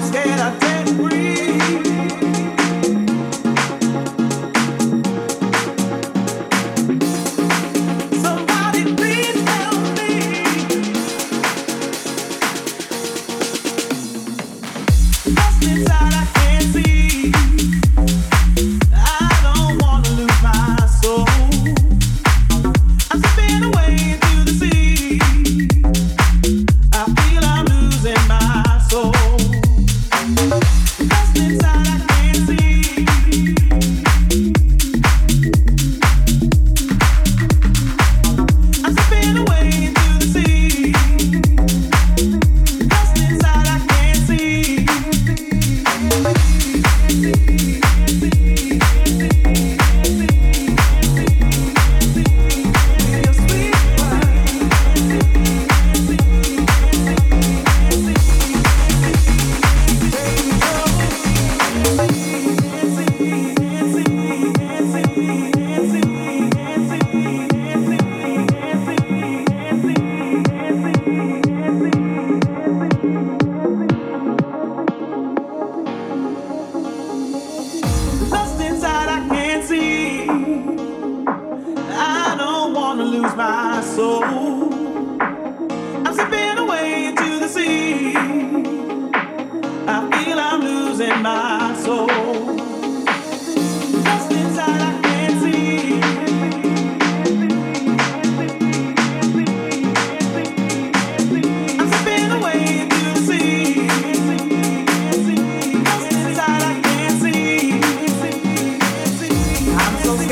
nos.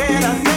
that I